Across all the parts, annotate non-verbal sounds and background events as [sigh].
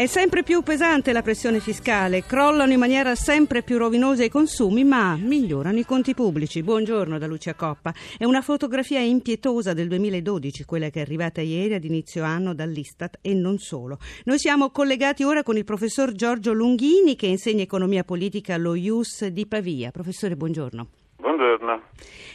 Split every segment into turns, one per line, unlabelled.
È sempre più pesante la pressione fiscale, crollano in maniera sempre più rovinosa i consumi, ma migliorano i conti pubblici. Buongiorno da Lucia Coppa. È una fotografia impietosa del 2012, quella che è arrivata ieri ad inizio anno dall'Istat e non solo. Noi siamo collegati ora con il professor Giorgio Lunghini che insegna economia politica allo IUS di Pavia. Professore, buongiorno.
Buongiorno.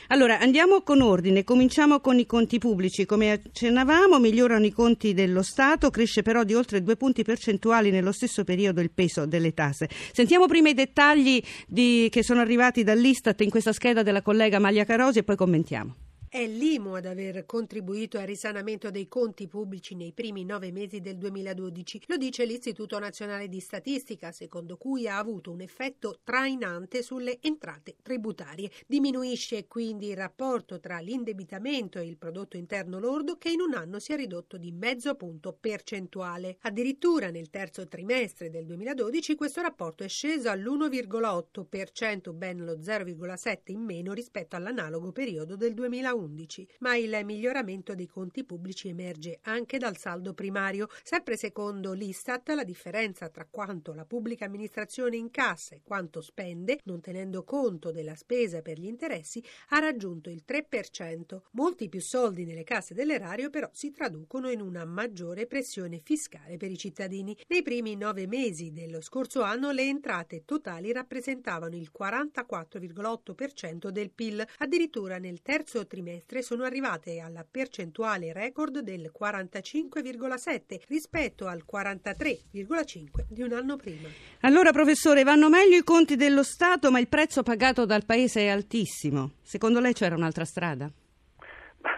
Allora, andiamo con ordine, cominciamo con i conti pubblici. Come accennavamo, migliorano i conti dello Stato, cresce però di oltre due punti percentuali nello stesso periodo il peso delle tasse. Sentiamo prima i dettagli di, che sono arrivati dall'Istat in questa scheda della collega Maglia Carosi e poi commentiamo.
È l'IMU ad aver contribuito al risanamento dei conti pubblici nei primi nove mesi del 2012, lo dice l'Istituto Nazionale di Statistica, secondo cui ha avuto un effetto trainante sulle entrate tributarie. Diminuisce quindi il rapporto tra l'indebitamento e il prodotto interno lordo che in un anno si è ridotto di mezzo punto percentuale. Addirittura nel terzo trimestre del 2012 questo rapporto è sceso all'1,8%, ben lo 0,7 in meno rispetto all'analogo periodo del 2011. 2011, ma il miglioramento dei conti pubblici emerge anche dal saldo primario. Sempre secondo l'Istat, la differenza tra quanto la pubblica amministrazione incassa e quanto spende, non tenendo conto della spesa per gli interessi, ha raggiunto il 3%. Molti più soldi nelle casse dell'erario però si traducono in una maggiore pressione fiscale per i cittadini. Nei primi nove mesi dello scorso anno le entrate totali rappresentavano il 44,8% del PIL, addirittura nel terzo trimestre trimestre sono arrivate alla percentuale record del 45,7 rispetto al 43,5 di un anno prima.
Allora professore, vanno meglio i conti dello Stato, ma il prezzo pagato dal Paese è altissimo. Secondo lei c'era un'altra strada?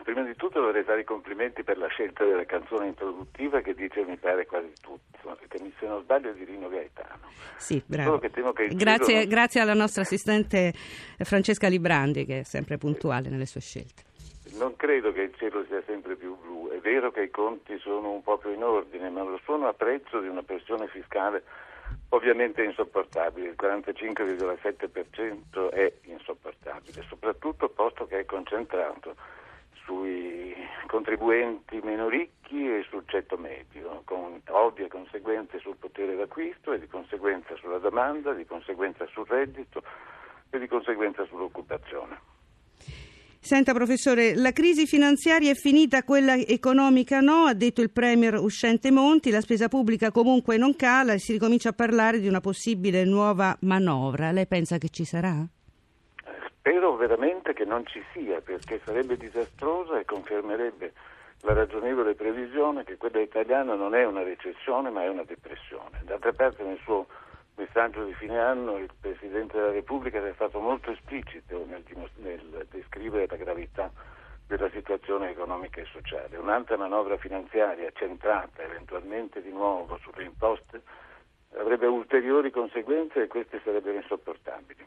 Prima di tutto vorrei dare i complimenti per la scelta della canzone introduttiva che dice mi pare quasi tutto, che se non sbaglio è di Rino Gaetano.
Sì, bravo. Grazie, non... grazie, alla nostra assistente Francesca Librandi che è sempre puntuale nelle sue scelte.
Non credo che il cielo sia sempre più blu, è vero che i conti sono un po' più in ordine, ma lo sono a prezzo di una pressione fiscale ovviamente insopportabile, il 45,7% è insopportabile, soprattutto posto che è concentrato sui contribuenti meno ricchi e sul ceto medio, con ovvie conseguenze sul potere d'acquisto e di conseguenza sulla domanda, di conseguenza sul reddito e di conseguenza sull'occupazione.
Senta professore, la crisi finanziaria è finita, quella economica no, ha detto il Premier uscente Monti, la spesa pubblica comunque non cala e si ricomincia a parlare di una possibile nuova manovra. Lei pensa che ci sarà?
Spero veramente che non ci sia, perché sarebbe disastrosa e confermerebbe la ragionevole previsione che quella italiana non è una recessione ma è una depressione. D'altra parte nel suo messaggio di fine anno il Presidente della Repubblica è stato molto esplicito nel, nel descrivere la gravità della situazione economica e sociale. Un'altra manovra finanziaria centrata eventualmente di nuovo sulle imposte avrebbe ulteriori conseguenze e queste sarebbero insopportabili.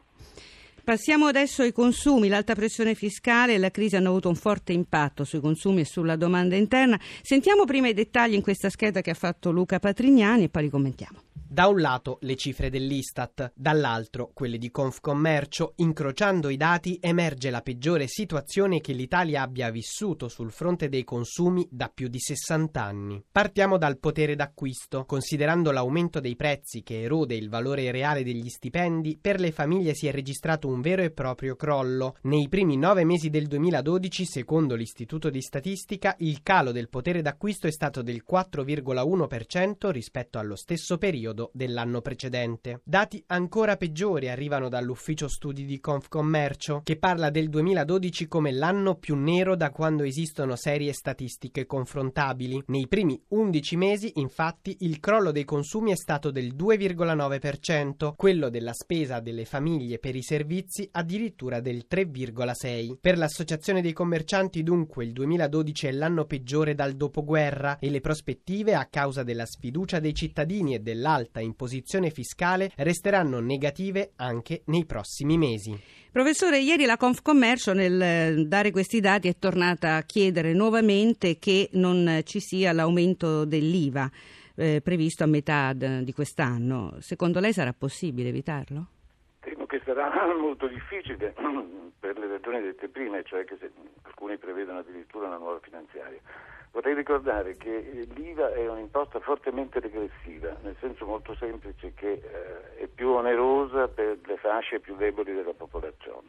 Passiamo adesso ai consumi. L'alta pressione fiscale e la crisi hanno avuto un forte impatto sui consumi e sulla domanda interna. Sentiamo prima i dettagli in questa scheda che ha fatto Luca Patrignani e poi li commentiamo.
Da un lato le cifre dell'Istat, dall'altro quelle di Confcommercio, incrociando i dati emerge la peggiore situazione che l'Italia abbia vissuto sul fronte dei consumi da più di 60 anni. Partiamo dal potere d'acquisto. Considerando l'aumento dei prezzi che erode il valore reale degli stipendi, per le famiglie si è registrato un vero e proprio crollo. Nei primi nove mesi del 2012, secondo l'Istituto di Statistica, il calo del potere d'acquisto è stato del 4,1% rispetto allo stesso periodo periodo dell'anno precedente. Dati ancora peggiori arrivano dall'ufficio studi di Confcommercio, che parla del 2012 come l'anno più nero da quando esistono serie statistiche confrontabili. Nei primi 11 mesi, infatti, il crollo dei consumi è stato del 2,9%, quello della spesa delle famiglie per i servizi addirittura del 3,6%. Per l'Associazione dei commercianti, dunque, il 2012 è l'anno peggiore dal dopoguerra e le prospettive, a causa della sfiducia dei cittadini e dell'alta alta imposizione fiscale resteranno negative anche nei prossimi mesi.
Professore, ieri la Confcommercio nel eh, dare questi dati è tornata a chiedere nuovamente che non ci sia l'aumento dell'IVA eh, previsto a metà di quest'anno. Secondo lei sarà possibile evitarlo?
Temo che sarà [laughs] molto difficile [clears throat] per le ragioni dette prima, cioè che se, alcuni prevedono addirittura una nuova finanziaria. Vorrei ricordare che l'IVA è un'imposta fortemente regressiva, nel senso molto semplice che eh, è più onerosa per le fasce più deboli della popolazione.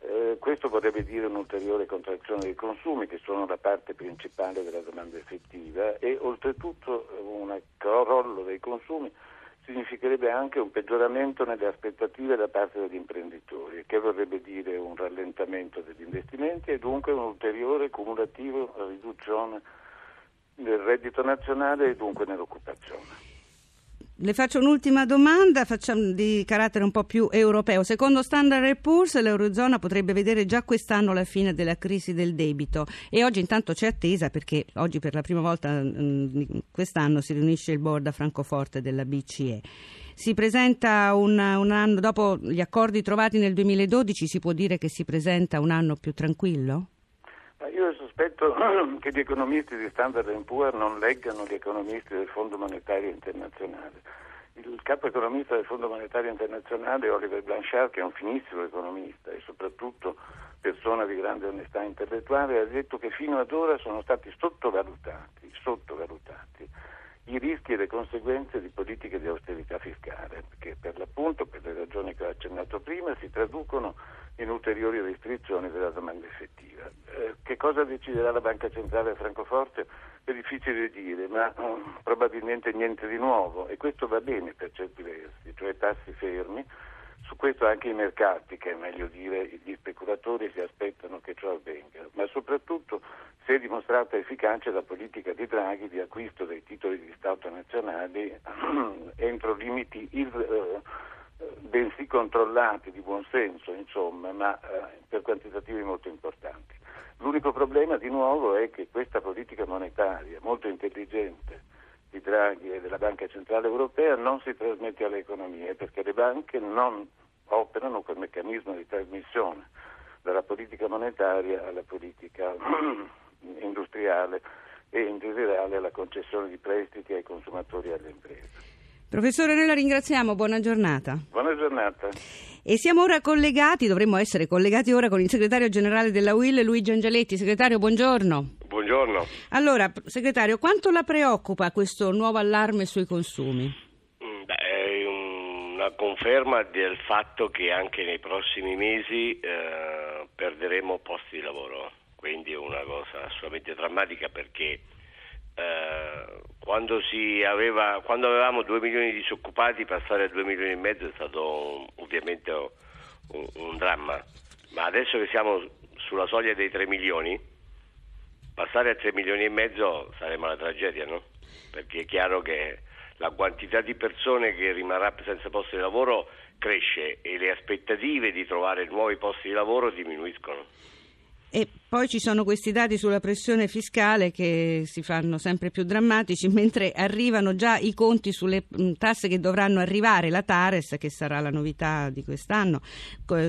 Eh, questo vorrebbe dire un'ulteriore contrazione dei consumi, che sono la parte principale della domanda effettiva, e oltretutto un crollo dei consumi significherebbe anche un peggioramento nelle aspettative da parte degli imprenditori, che vorrebbe dire un rallentamento degli investimenti e dunque un'ulteriore cumulativa riduzione del reddito nazionale e dunque nell'occupazione.
Le faccio un'ultima domanda di carattere un po' più europeo. Secondo Standard Poor's l'Eurozona potrebbe vedere già quest'anno la fine della crisi del debito e oggi intanto c'è attesa perché oggi per la prima volta mh, quest'anno si riunisce il board a Francoforte della BCE. Si presenta un, un anno, dopo gli accordi trovati nel 2012, si può dire che si presenta un anno più tranquillo?
Io sospetto [clears throat] che gli economisti di Standard Poor's non leggano gli economisti del Fondo Monetario Internazionale. Il capo economista del Fondo Monetario Internazionale, Oliver Blanchard, che è un finissimo economista e soprattutto persona di grande onestà intellettuale, ha detto che fino ad ora sono stati sottovalutati, sottovalutati i rischi e le conseguenze di politiche di austerità fiscale, che per l'appunto, per le ragioni che ho accennato prima, si traducono in ulteriori restrizioni della domanda effettiva. Eh, che cosa deciderà la Banca Centrale a Francoforte? È difficile dire, ma um, probabilmente niente di nuovo e questo va bene per certi versi, cioè tassi fermi. Su questo anche i mercati, che è meglio dire gli speculatori, si aspettano che ciò avvenga, ma soprattutto si è dimostrata efficace la politica di Draghi di acquisto dei titoli di Stato nazionali [clears throat] entro limiti ir- eh, bensì controllati, di buon senso, insomma, ma eh, per quantitativi molto importanti. L'unico problema di nuovo è che questa politica monetaria molto intelligente di Draghi e della Banca Centrale Europea non si trasmette alle economie perché le banche non operano quel meccanismo di trasmissione dalla politica monetaria alla politica [clears throat] industriale e in generale alla concessione di prestiti ai consumatori e alle imprese.
Professore, noi la ringraziamo, buona giornata.
Buona giornata.
E siamo ora collegati, dovremmo essere collegati ora con il segretario generale della UIL, Luigi Angeletti. Segretario, buongiorno.
Buongiorno.
Allora, segretario, quanto la preoccupa questo nuovo allarme sui consumi?
Mm, beh, è una conferma del fatto che anche nei prossimi mesi eh, perderemo posti di lavoro, quindi è una cosa assolutamente drammatica perché eh, quando, aveva, quando, avevamo 2 milioni di disoccupati passare a 2 milioni e mezzo è stato ovviamente un, un, dramma, ma adesso che siamo sulla soglia dei 3 milioni, passare a 3 milioni e mezzo saremo una tragedia, no? Perché è chiaro che la quantità di persone che rimarrà senza posto di lavoro cresce e le aspettative di trovare nuovi posti di lavoro diminuiscono.
E poi ci sono questi dati sulla pressione fiscale che si fanno sempre più drammatici, [laughs] mentre arrivano già i conti sulle tasse che dovranno arrivare, la Tares, che sarà la novità di quest'anno,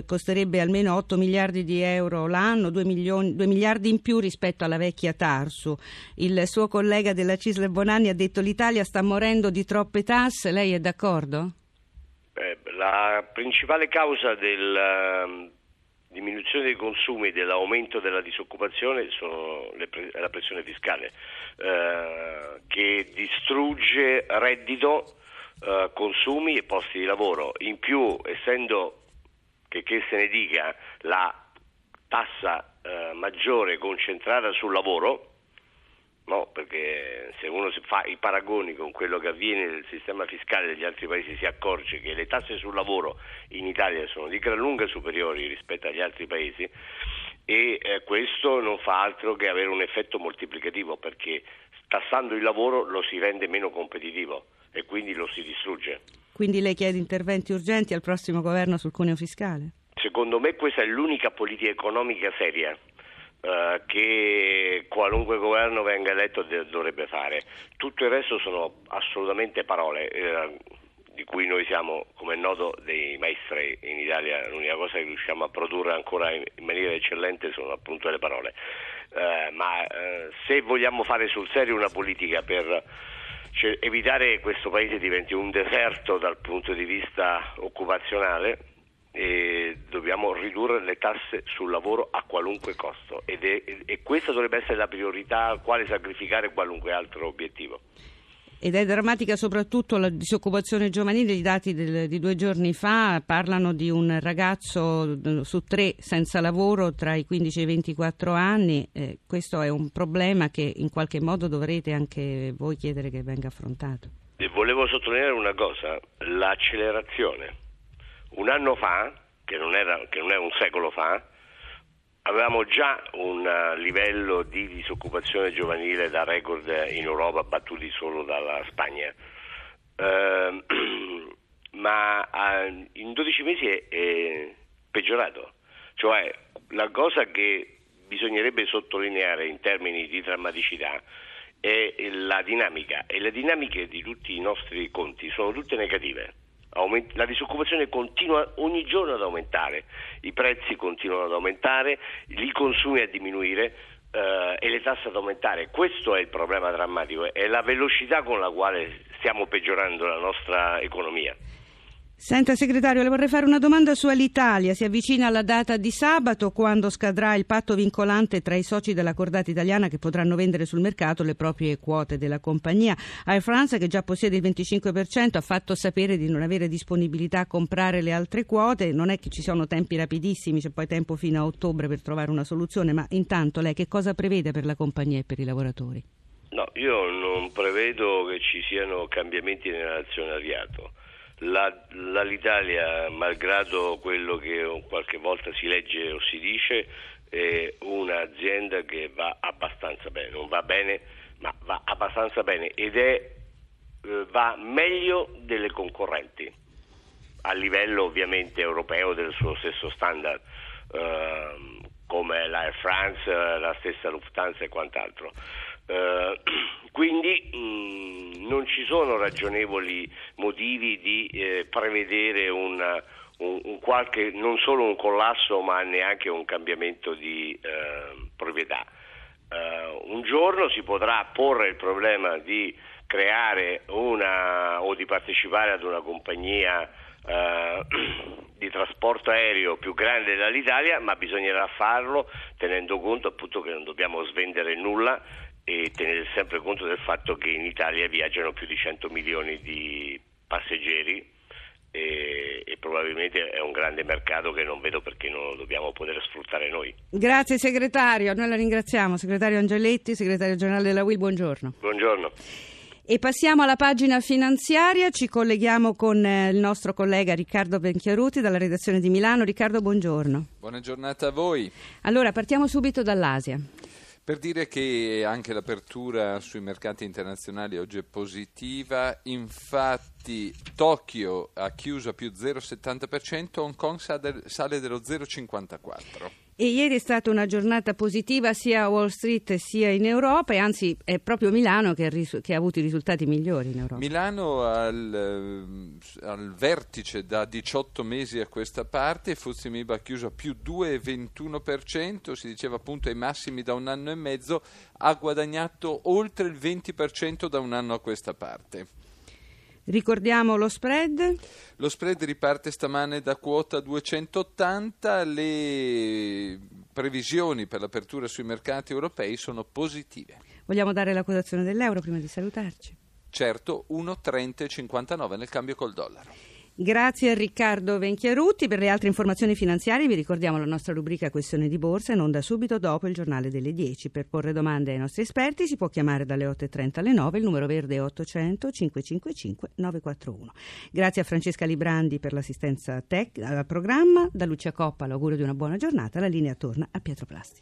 costerebbe almeno 8 miliardi di euro l'anno, 2, milioni, 2 miliardi in più rispetto alla vecchia Tarsu. Il suo collega della Cisle Bonanni ha detto l'Italia sta morendo di troppe tasse, lei è d'accordo?
Eh, la principale causa del diminuzione dei consumi e dell'aumento della disoccupazione sono pre- la pressione fiscale eh, che distrugge reddito, eh, consumi e posti di lavoro. In più, essendo che, che se ne dica la tassa eh, maggiore concentrata sul lavoro, No, perché se uno fa i paragoni con quello che avviene nel sistema fiscale degli altri paesi si accorge che le tasse sul lavoro in Italia sono di gran lunga superiori rispetto agli altri paesi e eh, questo non fa altro che avere un effetto moltiplicativo perché tassando il lavoro lo si rende meno competitivo e quindi lo si distrugge.
Quindi lei chiede interventi urgenti al prossimo governo sul cuneo fiscale?
Secondo me questa è l'unica politica economica seria eh, che qualunque governo venga eletto dovrebbe fare. Tutto il resto sono assolutamente parole. Eh, di cui noi siamo, come è noto, dei maestri in Italia, l'unica cosa che riusciamo a produrre ancora in, maniera eccellente sono appunto le parole. Eh, ma eh, se vogliamo fare sul serio una politica per cioè, evitare che questo paese diventi un deserto dal punto di vista occupazionale, e dobbiamo ridurre le tasse sul lavoro a qualunque costo ed è, e questa dovrebbe essere la priorità al quale sacrificare qualunque altro obiettivo.
Ed è drammatica soprattutto la disoccupazione giovanile. I dati del, di due giorni fa parlano di un ragazzo su tre senza lavoro tra i 15 e i 24 anni. Eh, questo è un problema che in qualche modo dovrete anche voi chiedere che venga affrontato.
E volevo sottolineare una cosa, l'accelerazione un anno fa, che non, era, che non è un secolo fa, avevamo già un uh, livello di disoccupazione giovanile da record in Europa battuti solo dalla Spagna. Uh, [clears throat] ma uh, in 12 mesi è, è peggiorato. Cioè, la cosa che bisognerebbe sottolineare in termini di drammaticità è la dinamica e le dinamiche di tutti i nostri conti sono tutte negative la disoccupazione continua ogni giorno ad aumentare, i prezzi continuano ad aumentare, i consumi a diminuire eh, e le tasse ad aumentare. Questo è il problema drammatico, è la velocità con la quale stiamo peggiorando la nostra economia.
Senta segretario, le vorrei fare una domanda su Alitalia. Si avvicina la data di sabato quando scadrà il patto vincolante tra i soci della cordata italiana che potranno vendere sul mercato le proprie quote della compagnia. Air France, che già possiede il 25%, ha fatto sapere di non avere disponibilità a comprare le altre quote. Non è che ci siano tempi rapidissimi, c'è poi tempo fino a ottobre per trovare una soluzione, ma intanto lei che cosa prevede per la compagnia e per i lavoratori?
No, io non prevedo che ci siano cambiamenti nell'azionariato la, l'Italia, malgrado quello che qualche volta si legge o si dice, è un'azienda che va abbastanza bene, non va bene, ma va abbastanza bene ed è, eh, va meglio delle concorrenti a livello ovviamente europeo del suo stesso standard. Eh, come l'Air France, la stessa Lufthansa e quant'altro. Eh, [clears throat] quindi mh, mm, non ci sono ragionevoli motivi di eh, prevedere una, un, un qualche, non solo un collasso ma neanche un cambiamento di eh, proprietà. Uh, un giorno si potrà porre il problema di creare una o di partecipare ad una compagnia uh, [clears throat] di trasporto aereo più grande dall'Italia, ma bisognerà farlo tenendo conto appunto che non dobbiamo svendere nulla e tenere sempre conto del fatto che in Italia viaggiano più di 100 milioni di passeggeri e, e, probabilmente è un grande mercato che non vedo perché non lo dobbiamo poter sfruttare noi.
Grazie segretario, noi la ringraziamo. Segretario Angeletti, segretario generale della WIL, buongiorno.
Buongiorno.
E passiamo alla pagina finanziaria, ci colleghiamo con eh, il nostro collega Riccardo Benchiaruti dalla redazione di Milano. Riccardo, buongiorno.
Buona giornata a voi.
Allora, partiamo subito dall'Asia.
Per dire che anche l'apertura sui mercati internazionali oggi è positiva, infatti Tokyo ha chiuso a più 0,70%, Hong Kong sale dello 0,54%.
E ieri è stata una giornata positiva sia a Wall Street sia in Europa e anzi è proprio Milano che ha, ris- che ha avuto i risultati migliori in Europa.
Milano al, eh, al, vertice da 18 mesi a questa parte, Fuzzi Miba ha chiuso a più 2,21%, si diceva appunto ai massimi da un anno e mezzo, ha guadagnato oltre il 20% da un anno a questa parte.
Ricordiamo lo spread?
Lo spread riparte stamane da quota 280, le previsioni per l'apertura sui mercati europei sono positive.
Vogliamo dare la quotazione dell'euro prima di salutarci?
Certo, 1,30,59 nel cambio col dollaro.
Grazie a Riccardo Venchiarutti. Per le altre informazioni finanziarie vi ricordiamo la nostra rubrica Questione di Borsa in onda subito dopo il giornale delle 10. Per porre domande ai nostri esperti si può chiamare dalle 8.30 alle 9, il numero verde è 800 555 941. Grazie a Francesca Librandi per l'assistenza tech al programma. Da Lucia Coppa l'augurio di una buona giornata. La linea torna a Pietro Plasti.